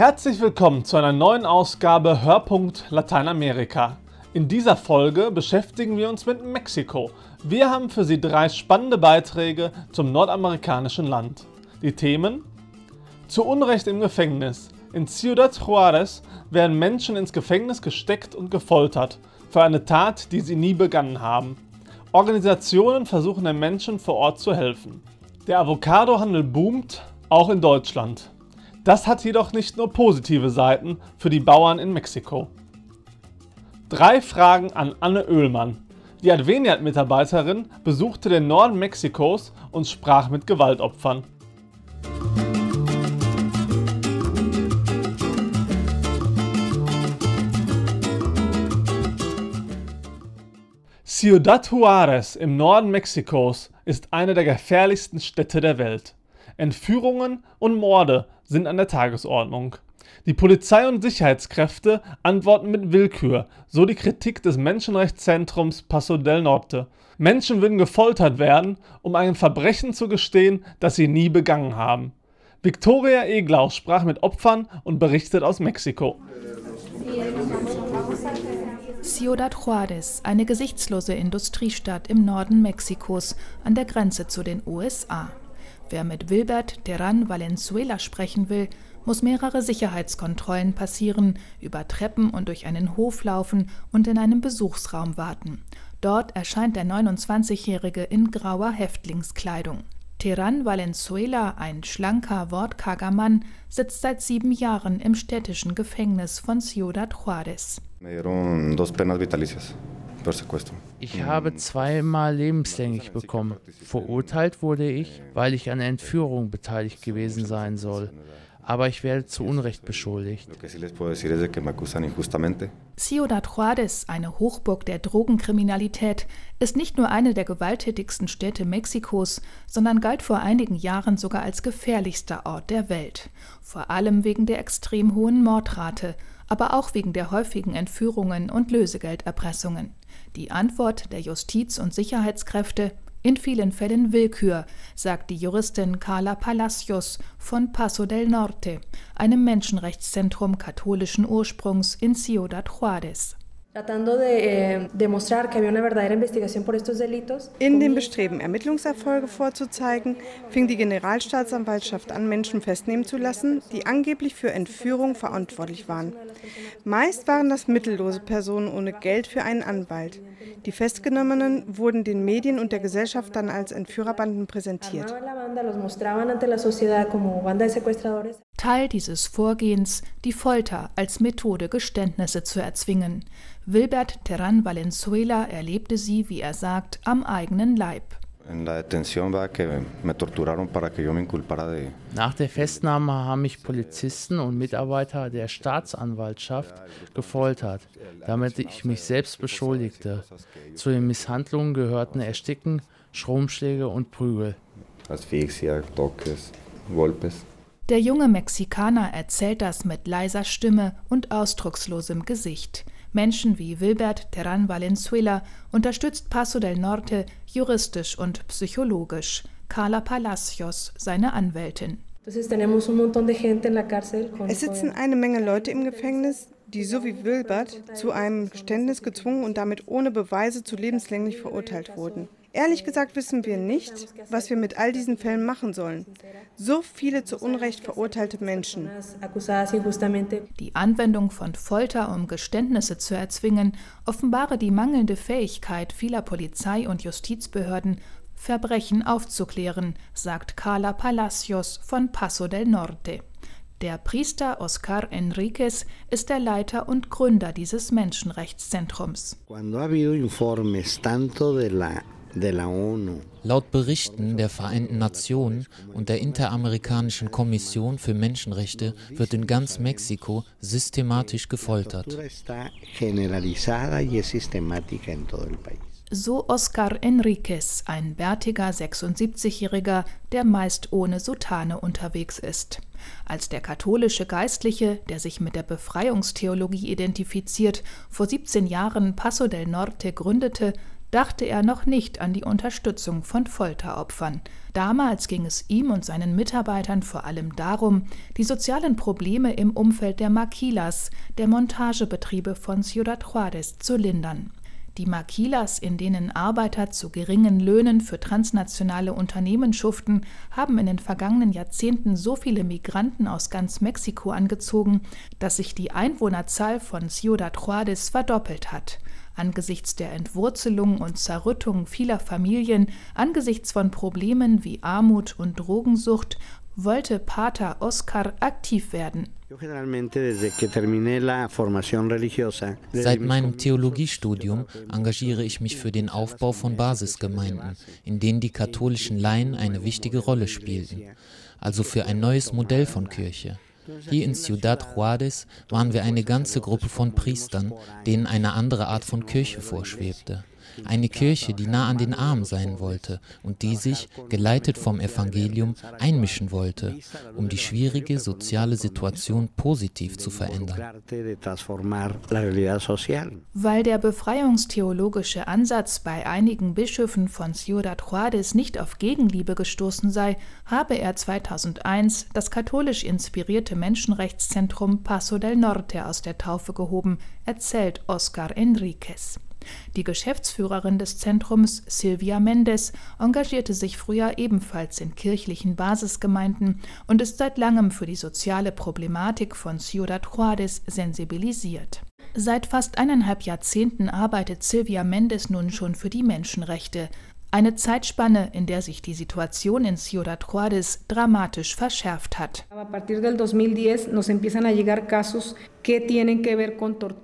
Herzlich willkommen zu einer neuen Ausgabe Hörpunkt Lateinamerika. In dieser Folge beschäftigen wir uns mit Mexiko. Wir haben für Sie drei spannende Beiträge zum nordamerikanischen Land. Die Themen: Zu Unrecht im Gefängnis. In Ciudad Juarez werden Menschen ins Gefängnis gesteckt und gefoltert für eine Tat, die sie nie begangen haben. Organisationen versuchen den Menschen vor Ort zu helfen. Der Avocadohandel boomt, auch in Deutschland. Das hat jedoch nicht nur positive Seiten für die Bauern in Mexiko. Drei Fragen an Anne Oehlmann. Die Adveniat-Mitarbeiterin besuchte den Norden Mexikos und sprach mit Gewaltopfern. Ciudad Juárez im Norden Mexikos ist eine der gefährlichsten Städte der Welt. Entführungen und Morde sind an der Tagesordnung. Die Polizei und Sicherheitskräfte antworten mit Willkür, so die Kritik des Menschenrechtszentrums Paso del Norte. Menschen würden gefoltert werden, um ein Verbrechen zu gestehen, das sie nie begangen haben. Victoria Eglau sprach mit Opfern und berichtet aus Mexiko. Ciudad Juárez, eine gesichtslose Industriestadt im Norden Mexikos an der Grenze zu den USA. Wer mit Wilbert Terran Valenzuela sprechen will, muss mehrere Sicherheitskontrollen passieren, über Treppen und durch einen Hof laufen und in einem Besuchsraum warten. Dort erscheint der 29-Jährige in grauer Häftlingskleidung. Terran Valenzuela, ein schlanker, wortkarger Mann, sitzt seit sieben Jahren im städtischen Gefängnis von Ciudad Juárez. Ich habe zweimal lebenslänglich bekommen. Verurteilt wurde ich, weil ich an Entführung beteiligt gewesen sein soll. Aber ich werde zu Unrecht beschuldigt. Ciudad Juárez, eine Hochburg der Drogenkriminalität, ist nicht nur eine der gewalttätigsten Städte Mexikos, sondern galt vor einigen Jahren sogar als gefährlichster Ort der Welt. Vor allem wegen der extrem hohen Mordrate, aber auch wegen der häufigen Entführungen und Lösegelderpressungen. Die Antwort der Justiz- und Sicherheitskräfte in vielen Fällen Willkür, sagt die Juristin Carla Palacios von Paso del Norte, einem Menschenrechtszentrum katholischen Ursprungs in Ciudad Juárez. Eh, in dem Bestreben, Ermittlungserfolge vorzuzeigen, fing die Generalstaatsanwaltschaft an, Menschen festnehmen zu lassen, die angeblich für Entführung verantwortlich waren. Meist waren das mittellose Personen ohne Geld für einen Anwalt. Die Festgenommenen wurden den Medien und der Gesellschaft dann als Entführerbanden präsentiert. Teil dieses Vorgehens die Folter als Methode, Geständnisse zu erzwingen. Wilbert Terran Valenzuela erlebte sie, wie er sagt, am eigenen Leib. Nach der Festnahme haben mich Polizisten und Mitarbeiter der Staatsanwaltschaft gefoltert, damit ich mich selbst beschuldigte. Zu den Misshandlungen gehörten Ersticken, Stromschläge und Prügel. Der junge Mexikaner erzählt das mit leiser Stimme und ausdruckslosem Gesicht. Menschen wie Wilbert Terran Valenzuela unterstützt Paso del Norte juristisch und psychologisch. Carla Palacios, seine Anwältin. Es sitzen eine Menge Leute im Gefängnis, die so wie Wilbert zu einem Geständnis gezwungen und damit ohne Beweise zu lebenslänglich verurteilt wurden. Ehrlich gesagt wissen wir nicht, was wir mit all diesen Fällen machen sollen. So viele zu Unrecht verurteilte Menschen. Die Anwendung von Folter, um Geständnisse zu erzwingen, offenbare die mangelnde Fähigkeit vieler Polizei- und Justizbehörden, Verbrechen aufzuklären, sagt Carla Palacios von Paso del Norte. Der Priester Oscar Enriquez ist der Leiter und Gründer dieses Menschenrechtszentrums. Cuando ha habido informes tanto de la Laut Berichten der Vereinten Nationen und der Interamerikanischen Kommission für Menschenrechte wird in ganz Mexiko systematisch gefoltert. So Oscar Enriquez, ein bärtiger 76-Jähriger, der meist ohne Sutane unterwegs ist. Als der katholische Geistliche, der sich mit der Befreiungstheologie identifiziert, vor 17 Jahren Paso del Norte gründete, dachte er noch nicht an die Unterstützung von Folteropfern. Damals ging es ihm und seinen Mitarbeitern vor allem darum, die sozialen Probleme im Umfeld der Maquilas, der Montagebetriebe von Ciudad Juárez, zu lindern. Die Maquilas, in denen Arbeiter zu geringen Löhnen für transnationale Unternehmen schuften, haben in den vergangenen Jahrzehnten so viele Migranten aus ganz Mexiko angezogen, dass sich die Einwohnerzahl von Ciudad Juárez verdoppelt hat. Angesichts der Entwurzelung und Zerrüttung vieler Familien, angesichts von Problemen wie Armut und Drogensucht, wollte Pater Oscar aktiv werden. Seit meinem Theologiestudium engagiere ich mich für den Aufbau von Basisgemeinden, in denen die katholischen Laien eine wichtige Rolle spielten, also für ein neues Modell von Kirche. Hier in Ciudad Juárez waren wir eine ganze Gruppe von Priestern, denen eine andere Art von Kirche vorschwebte. Eine Kirche, die nah an den Armen sein wollte und die sich, geleitet vom Evangelium, einmischen wollte, um die schwierige soziale Situation positiv zu verändern. Weil der befreiungstheologische Ansatz bei einigen Bischöfen von Ciudad Juárez nicht auf Gegenliebe gestoßen sei, habe er 2001 das katholisch inspirierte Menschenrechtszentrum Paso del Norte aus der Taufe gehoben, erzählt Oscar Enriquez. Die Geschäftsführerin des Zentrums, Silvia Mendes, engagierte sich früher ebenfalls in kirchlichen Basisgemeinden und ist seit langem für die soziale Problematik von Ciudad Juárez sensibilisiert. Seit fast eineinhalb Jahrzehnten arbeitet Silvia Mendes nun schon für die Menschenrechte, eine Zeitspanne, in der sich die Situation in Ciudad Juárez dramatisch verschärft hat.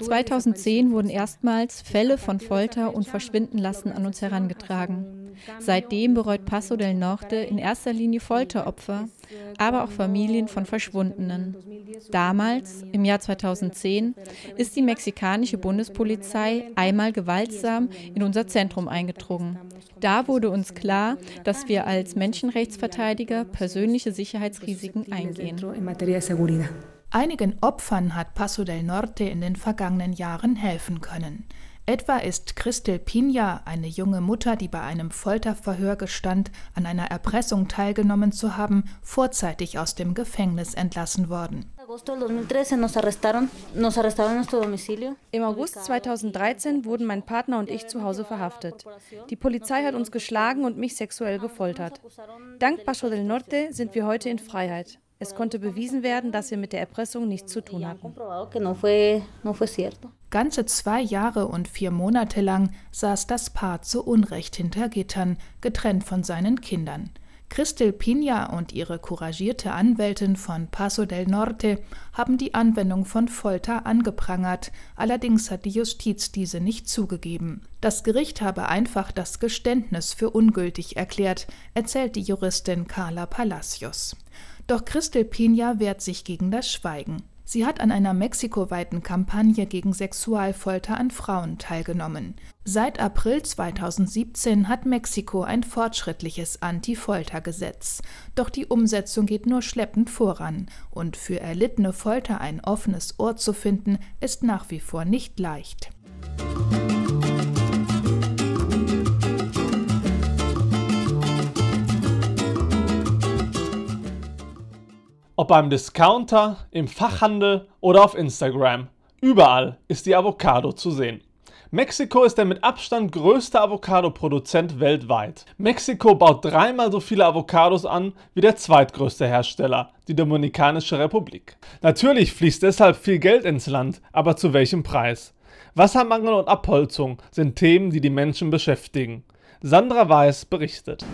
2010 wurden erstmals Fälle von Folter und Verschwindenlassen an uns herangetragen. Seitdem bereut Paso del Norte in erster Linie Folteropfer, aber auch Familien von Verschwundenen. Damals, im Jahr 2010, ist die mexikanische Bundespolizei einmal gewaltsam in unser Zentrum eingedrungen. Da wurde uns klar, dass wir als Menschenrechtsverteidiger persönliche Sicherheitsrisiken eingehen. Einigen Opfern hat Paso del Norte in den vergangenen Jahren helfen können. Etwa ist Christel Pina, eine junge Mutter, die bei einem Folterverhör gestand, an einer Erpressung teilgenommen zu haben, vorzeitig aus dem Gefängnis entlassen worden. Im August 2013 wurden mein Partner und ich zu Hause verhaftet. Die Polizei hat uns geschlagen und mich sexuell gefoltert. Dank Paso del Norte sind wir heute in Freiheit. Es konnte bewiesen werden, dass wir mit der Erpressung nichts zu tun hatten. Ganze zwei Jahre und vier Monate lang saß das Paar zu Unrecht hinter Gittern, getrennt von seinen Kindern. Christel Pina und ihre couragierte Anwältin von Paso del Norte haben die Anwendung von Folter angeprangert, allerdings hat die Justiz diese nicht zugegeben. Das Gericht habe einfach das Geständnis für ungültig erklärt, erzählt die Juristin Carla Palacios. Doch Christel Pina wehrt sich gegen das Schweigen. Sie hat an einer mexikoweiten Kampagne gegen Sexualfolter an Frauen teilgenommen. Seit April 2017 hat Mexiko ein fortschrittliches Anti-Folter-Gesetz. Doch die Umsetzung geht nur schleppend voran. Und für erlittene Folter ein offenes Ohr zu finden, ist nach wie vor nicht leicht. Ob beim Discounter, im Fachhandel oder auf Instagram. Überall ist die Avocado zu sehen. Mexiko ist der mit Abstand größte Avocado-Produzent weltweit. Mexiko baut dreimal so viele Avocados an wie der zweitgrößte Hersteller, die Dominikanische Republik. Natürlich fließt deshalb viel Geld ins Land, aber zu welchem Preis? Wassermangel und Abholzung sind Themen, die die Menschen beschäftigen. Sandra Weiß berichtet.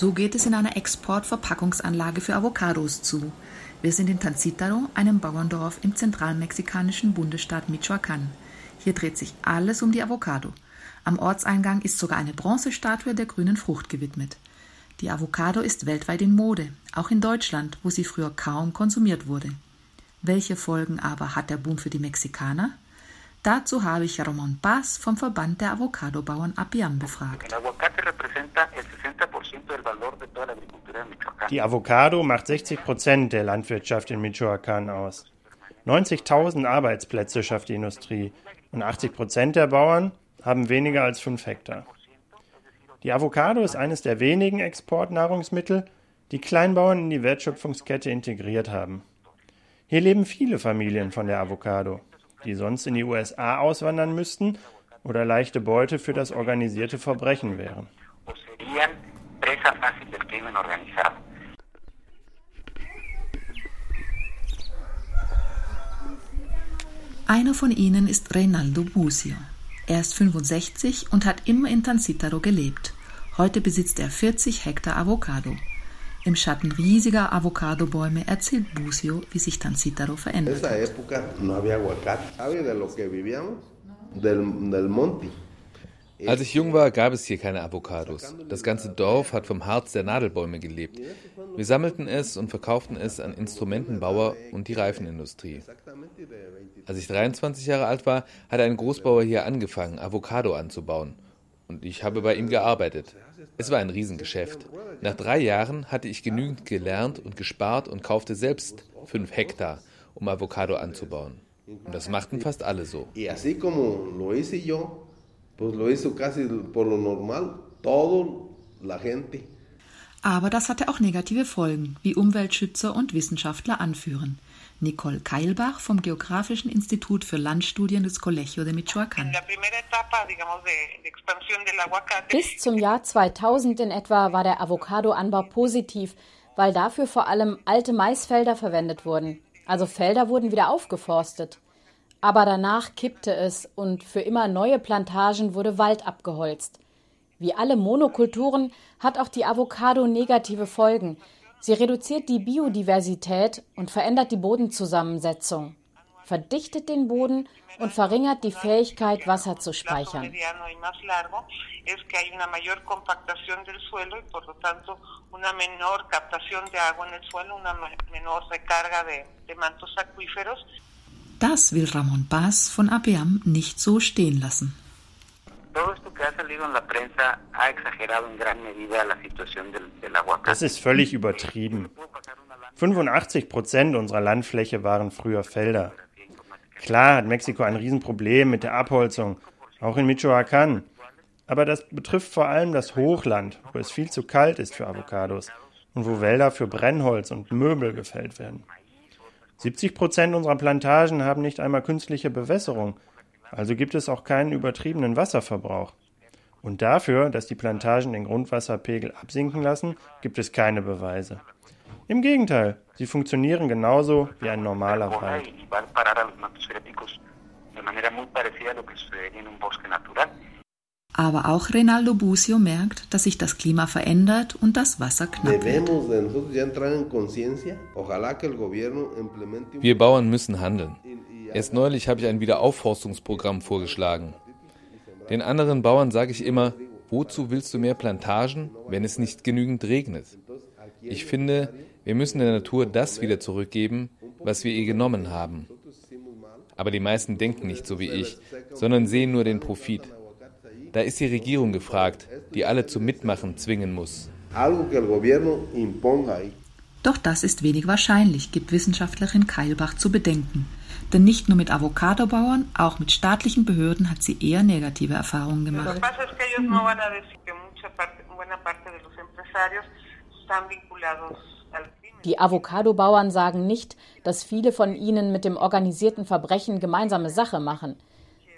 So geht es in einer Exportverpackungsanlage für Avocados zu. Wir sind in Tancítaro, einem Bauerndorf im zentralmexikanischen Bundesstaat Michoacán. Hier dreht sich alles um die Avocado. Am Ortseingang ist sogar eine Bronzestatue der grünen Frucht gewidmet. Die Avocado ist weltweit in Mode, auch in Deutschland, wo sie früher kaum konsumiert wurde. Welche Folgen aber hat der Boom für die Mexikaner? Dazu habe ich Ramon Paz vom Verband der Avocadobauern Apiam befragt. Die Avocado macht 60 Prozent der Landwirtschaft in Michoacán aus. 90.000 Arbeitsplätze schafft die Industrie und 80 Prozent der Bauern haben weniger als 5 Hektar. Die Avocado ist eines der wenigen Exportnahrungsmittel, die Kleinbauern in die Wertschöpfungskette integriert haben. Hier leben viele Familien von der Avocado, die sonst in die USA auswandern müssten oder leichte Beute für das organisierte Verbrechen wären. Einer von ihnen ist Reinaldo Busio. Er ist 65 und hat immer in Tancítaro gelebt. Heute besitzt er 40 Hektar Avocado. Im Schatten riesiger Avocadobäume erzählt Busio, wie sich Tancítaro verändert hat. Als ich jung war, gab es hier keine Avocados. Das ganze Dorf hat vom Harz der Nadelbäume gelebt. Wir sammelten es und verkauften es an Instrumentenbauer und die Reifenindustrie. Als ich 23 Jahre alt war, hat ein Großbauer hier angefangen, Avocado anzubauen. Und ich habe bei ihm gearbeitet. Es war ein Riesengeschäft. Nach drei Jahren hatte ich genügend gelernt und gespart und kaufte selbst fünf Hektar, um Avocado anzubauen. Und das machten fast alle so. Aber das hatte auch negative Folgen, wie Umweltschützer und Wissenschaftler anführen. Nicole Keilbach vom Geografischen Institut für Landstudien des Colegio de Michoacán. Bis zum Jahr 2000 in etwa war der Avocadoanbau positiv, weil dafür vor allem alte Maisfelder verwendet wurden. Also Felder wurden wieder aufgeforstet. Aber danach kippte es und für immer neue Plantagen wurde Wald abgeholzt. Wie alle Monokulturen hat auch die Avocado negative Folgen. Sie reduziert die Biodiversität und verändert die Bodenzusammensetzung, verdichtet den Boden und verringert die Fähigkeit, Wasser zu speichern. Das will Ramon Paz von APAM nicht so stehen lassen. Das ist völlig übertrieben. 85 Prozent unserer Landfläche waren früher Felder. Klar hat Mexiko ein Riesenproblem mit der Abholzung, auch in Michoacán. Aber das betrifft vor allem das Hochland, wo es viel zu kalt ist für Avocados und wo Wälder für Brennholz und Möbel gefällt werden. 70 Prozent unserer Plantagen haben nicht einmal künstliche Bewässerung also gibt es auch keinen übertriebenen Wasserverbrauch. Und dafür, dass die Plantagen den Grundwasserpegel absinken lassen, gibt es keine Beweise. Im Gegenteil, sie funktionieren genauso wie ein normaler Wald. Aber auch Reinaldo Busio merkt, dass sich das Klima verändert und das Wasser knapp wird. Wir Bauern müssen handeln. Erst neulich habe ich ein Wiederaufforstungsprogramm vorgeschlagen. Den anderen Bauern sage ich immer, wozu willst du mehr Plantagen, wenn es nicht genügend regnet? Ich finde, wir müssen der Natur das wieder zurückgeben, was wir ihr genommen haben. Aber die meisten denken nicht so wie ich, sondern sehen nur den Profit. Da ist die Regierung gefragt, die alle zum Mitmachen zwingen muss. Doch das ist wenig wahrscheinlich, gibt Wissenschaftlerin Keilbach zu bedenken. Denn nicht nur mit Avocadobauern, auch mit staatlichen Behörden hat sie eher negative Erfahrungen gemacht. Die Avocadobauern sagen nicht, dass viele von ihnen mit dem organisierten Verbrechen gemeinsame Sache machen.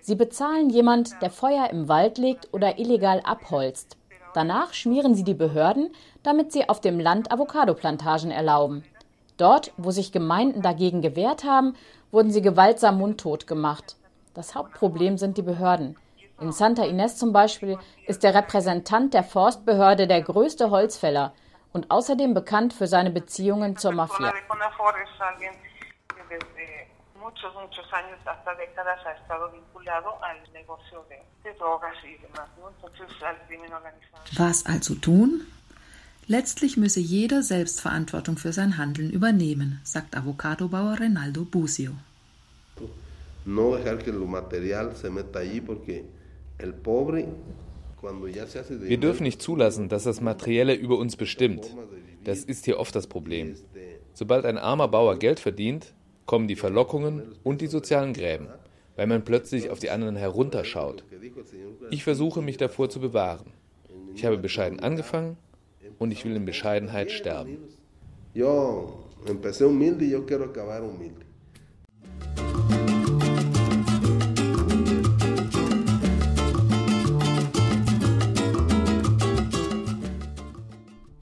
Sie bezahlen jemand, der Feuer im Wald legt oder illegal abholzt. Danach schmieren sie die Behörden, damit sie auf dem Land Avocadoplantagen erlauben. Dort, wo sich Gemeinden dagegen gewehrt haben, wurden sie gewaltsam mundtot gemacht. Das Hauptproblem sind die Behörden. In Santa Ines zum Beispiel ist der Repräsentant der Forstbehörde der größte Holzfäller und außerdem bekannt für seine Beziehungen zur Mafia. Was also tun? Letztlich müsse jeder Selbstverantwortung für sein Handeln übernehmen, sagt Avocadobauer Reinaldo Busio. Wir dürfen nicht zulassen, dass das Materielle über uns bestimmt. Das ist hier oft das Problem. Sobald ein armer Bauer Geld verdient, kommen die Verlockungen und die sozialen Gräben, weil man plötzlich auf die anderen herunterschaut. Ich versuche mich davor zu bewahren. Ich habe bescheiden angefangen und ich will in Bescheidenheit sterben. Yo empecé humilde y yo quiero acabar humilde.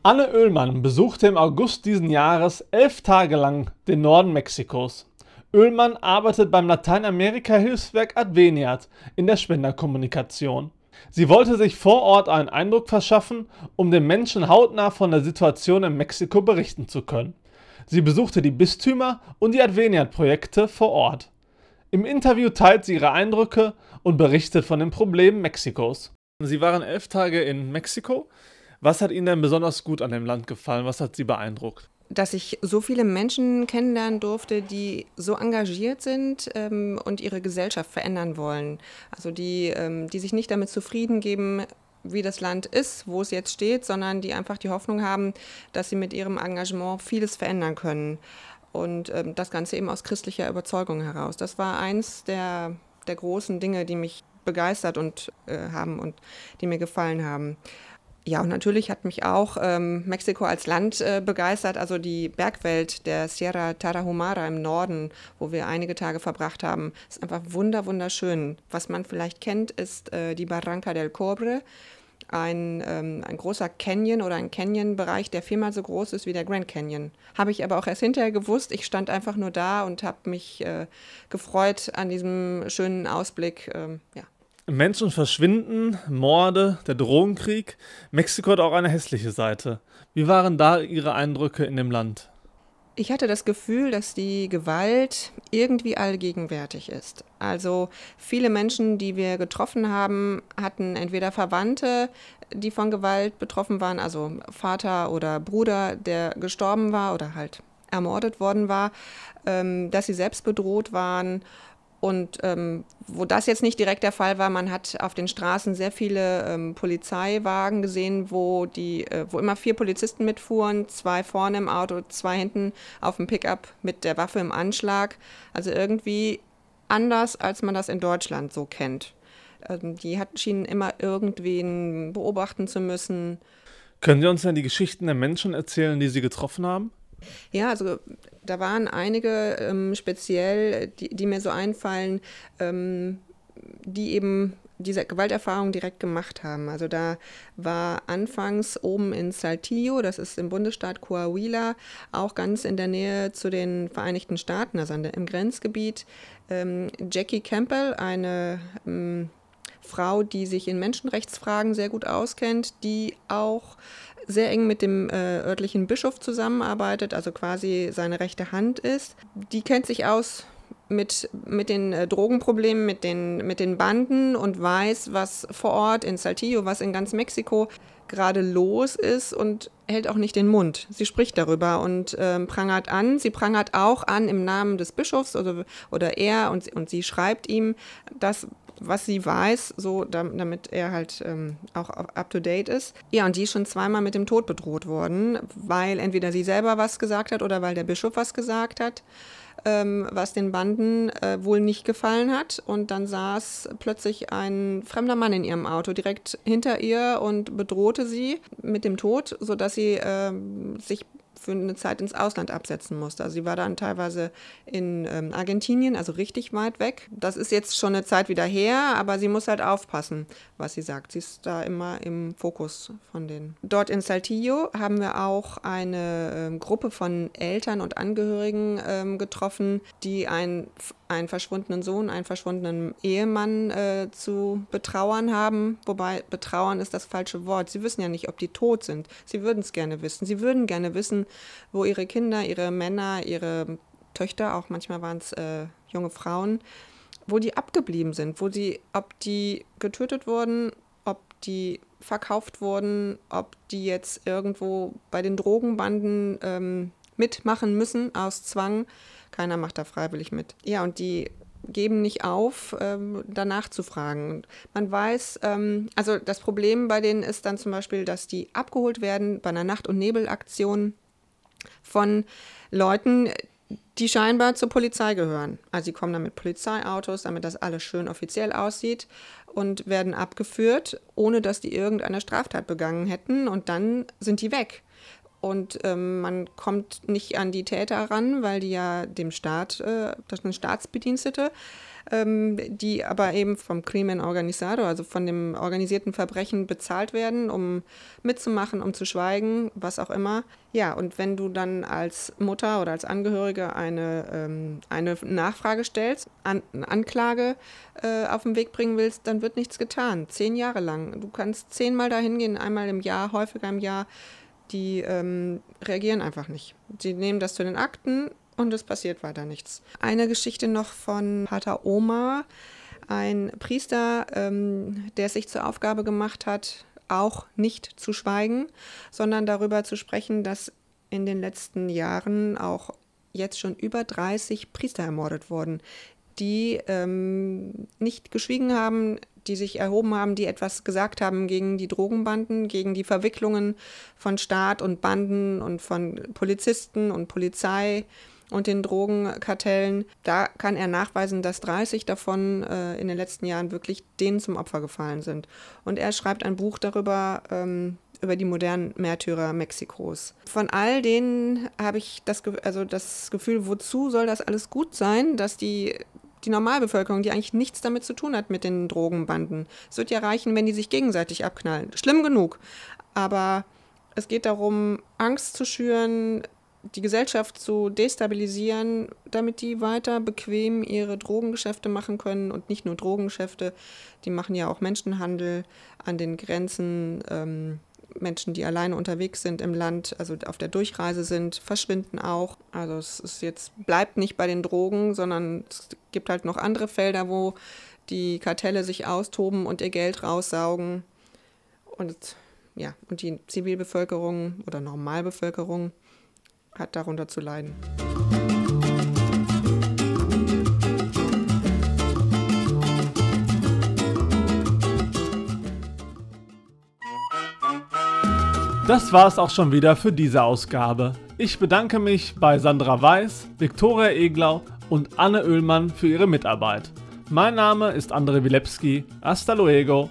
Anne Oehlmann besuchte im August diesen Jahres elf Tage lang den Norden Mexikos. Oehlmann arbeitet beim Lateinamerika-Hilfswerk Adveniat in der Spenderkommunikation. Sie wollte sich vor Ort einen Eindruck verschaffen, um den Menschen hautnah von der Situation in Mexiko berichten zu können. Sie besuchte die Bistümer und die Adveniat-Projekte vor Ort. Im Interview teilt sie ihre Eindrücke und berichtet von den Problemen Mexikos. Sie waren elf Tage in Mexiko. Was hat Ihnen denn besonders gut an dem Land gefallen? Was hat Sie beeindruckt? Dass ich so viele Menschen kennenlernen durfte, die so engagiert sind ähm, und ihre Gesellschaft verändern wollen. Also die, ähm, die sich nicht damit zufrieden geben, wie das Land ist, wo es jetzt steht, sondern die einfach die Hoffnung haben, dass sie mit ihrem Engagement vieles verändern können. Und ähm, das Ganze eben aus christlicher Überzeugung heraus. Das war eins der, der großen Dinge, die mich begeistert und äh, haben und die mir gefallen haben. Ja, und natürlich hat mich auch ähm, Mexiko als Land äh, begeistert, also die Bergwelt der Sierra Tarahumara im Norden, wo wir einige Tage verbracht haben, ist einfach wunder wunderschön. Was man vielleicht kennt, ist äh, die Barranca del Cobre, ein, ähm, ein großer Canyon oder ein Canyon-Bereich, der viermal so groß ist wie der Grand Canyon. Habe ich aber auch erst hinterher gewusst. Ich stand einfach nur da und habe mich äh, gefreut an diesem schönen Ausblick. Ähm, ja. Menschen verschwinden, Morde, der Drogenkrieg. Mexiko hat auch eine hässliche Seite. Wie waren da Ihre Eindrücke in dem Land? Ich hatte das Gefühl, dass die Gewalt irgendwie allgegenwärtig ist. Also viele Menschen, die wir getroffen haben, hatten entweder Verwandte, die von Gewalt betroffen waren, also Vater oder Bruder, der gestorben war oder halt ermordet worden war, ähm, dass sie selbst bedroht waren und ähm, wo das jetzt nicht direkt der Fall war, man hat auf den Straßen sehr viele ähm, Polizeiwagen gesehen, wo, die, äh, wo immer vier Polizisten mitfuhren, zwei vorne im Auto, zwei hinten auf dem Pickup mit der Waffe im Anschlag. Also irgendwie anders, als man das in Deutschland so kennt. Ähm, die hat, schienen immer irgendwen beobachten zu müssen. Können Sie uns denn die Geschichten der Menschen erzählen, die Sie getroffen haben? Ja, also da waren einige ähm, speziell, die, die, mir so einfallen, ähm, die eben diese Gewalterfahrung direkt gemacht haben. Also da war anfangs oben in Saltillo, das ist im Bundesstaat Coahuila, auch ganz in der Nähe zu den Vereinigten Staaten, also im Grenzgebiet, ähm, Jackie Campbell, eine ähm, Frau, die sich in Menschenrechtsfragen sehr gut auskennt, die auch sehr eng mit dem äh, örtlichen Bischof zusammenarbeitet, also quasi seine rechte Hand ist. Die kennt sich aus mit, mit den äh, Drogenproblemen, mit den, mit den Banden und weiß, was vor Ort in Saltillo, was in ganz Mexiko gerade los ist und hält auch nicht den Mund. Sie spricht darüber und ähm, prangert an. Sie prangert auch an im Namen des Bischofs oder, oder er und, und sie schreibt ihm das, was sie weiß, so damit er halt ähm, auch up-to-date ist. Ja, und die ist schon zweimal mit dem Tod bedroht worden, weil entweder sie selber was gesagt hat oder weil der Bischof was gesagt hat, ähm, was den Banden äh, wohl nicht gefallen hat. Und dann saß plötzlich ein fremder Mann in ihrem Auto direkt hinter ihr und bedrohte sie mit dem Tod, sodass sie äh, sich für eine Zeit ins Ausland absetzen musste. Also sie war dann teilweise in ähm, Argentinien, also richtig weit weg. Das ist jetzt schon eine Zeit wieder her, aber sie muss halt aufpassen, was sie sagt. Sie ist da immer im Fokus von denen. Dort in Saltillo haben wir auch eine ähm, Gruppe von Eltern und Angehörigen ähm, getroffen, die ein einen verschwundenen Sohn, einen verschwundenen Ehemann äh, zu betrauern haben. Wobei betrauern ist das falsche Wort. Sie wissen ja nicht, ob die tot sind. Sie würden es gerne wissen. Sie würden gerne wissen, wo ihre Kinder, ihre Männer, ihre Töchter, auch manchmal waren es äh, junge Frauen, wo die abgeblieben sind, wo sie, ob die getötet wurden, ob die verkauft wurden, ob die jetzt irgendwo bei den Drogenbanden ähm, mitmachen müssen aus Zwang. Keiner macht da freiwillig mit. Ja, und die geben nicht auf, ähm, danach zu fragen. Man weiß, ähm, also das Problem bei denen ist dann zum Beispiel, dass die abgeholt werden bei einer Nacht- und Nebelaktion von Leuten, die scheinbar zur Polizei gehören. Also sie kommen dann mit Polizeiautos, damit das alles schön offiziell aussieht und werden abgeführt, ohne dass die irgendeine Straftat begangen hätten und dann sind die weg. Und ähm, man kommt nicht an die Täter ran, weil die ja dem Staat, äh, das sind Staatsbedienstete, ähm, die aber eben vom Crimen Organizado, also von dem organisierten Verbrechen bezahlt werden, um mitzumachen, um zu schweigen, was auch immer. Ja, und wenn du dann als Mutter oder als Angehörige eine, ähm, eine Nachfrage stellst, an, eine Anklage äh, auf den Weg bringen willst, dann wird nichts getan. Zehn Jahre lang. Du kannst zehnmal dahin gehen, einmal im Jahr, häufiger im Jahr. Die ähm, reagieren einfach nicht. Sie nehmen das zu den Akten, und es passiert weiter nichts. Eine Geschichte noch von Pater Oma, ein Priester, ähm, der sich zur Aufgabe gemacht hat, auch nicht zu schweigen, sondern darüber zu sprechen, dass in den letzten Jahren auch jetzt schon über 30 Priester ermordet wurden, die ähm, nicht geschwiegen haben, die sich erhoben haben, die etwas gesagt haben gegen die Drogenbanden, gegen die Verwicklungen von Staat und Banden und von Polizisten und Polizei und den Drogenkartellen. Da kann er nachweisen, dass 30 davon äh, in den letzten Jahren wirklich denen zum Opfer gefallen sind. Und er schreibt ein Buch darüber, ähm, über die modernen Märtyrer Mexikos. Von all denen habe ich das, also das Gefühl, wozu soll das alles gut sein, dass die die Normalbevölkerung, die eigentlich nichts damit zu tun hat mit den Drogenbanden. Es wird ja reichen, wenn die sich gegenseitig abknallen. Schlimm genug. Aber es geht darum, Angst zu schüren, die Gesellschaft zu destabilisieren, damit die weiter bequem ihre Drogengeschäfte machen können und nicht nur Drogengeschäfte, die machen ja auch Menschenhandel an den Grenzen. Ähm, Menschen, die alleine unterwegs sind im Land, also auf der Durchreise sind, verschwinden auch. Also es ist jetzt bleibt nicht bei den Drogen, sondern es gibt halt noch andere Felder, wo die Kartelle sich austoben und ihr Geld raussaugen. Und ja, und die Zivilbevölkerung oder Normalbevölkerung hat darunter zu leiden. Das war es auch schon wieder für diese Ausgabe. Ich bedanke mich bei Sandra Weiß, Viktoria Eglau und Anne Oehlmann für ihre Mitarbeit. Mein Name ist André Wilepski. Hasta luego.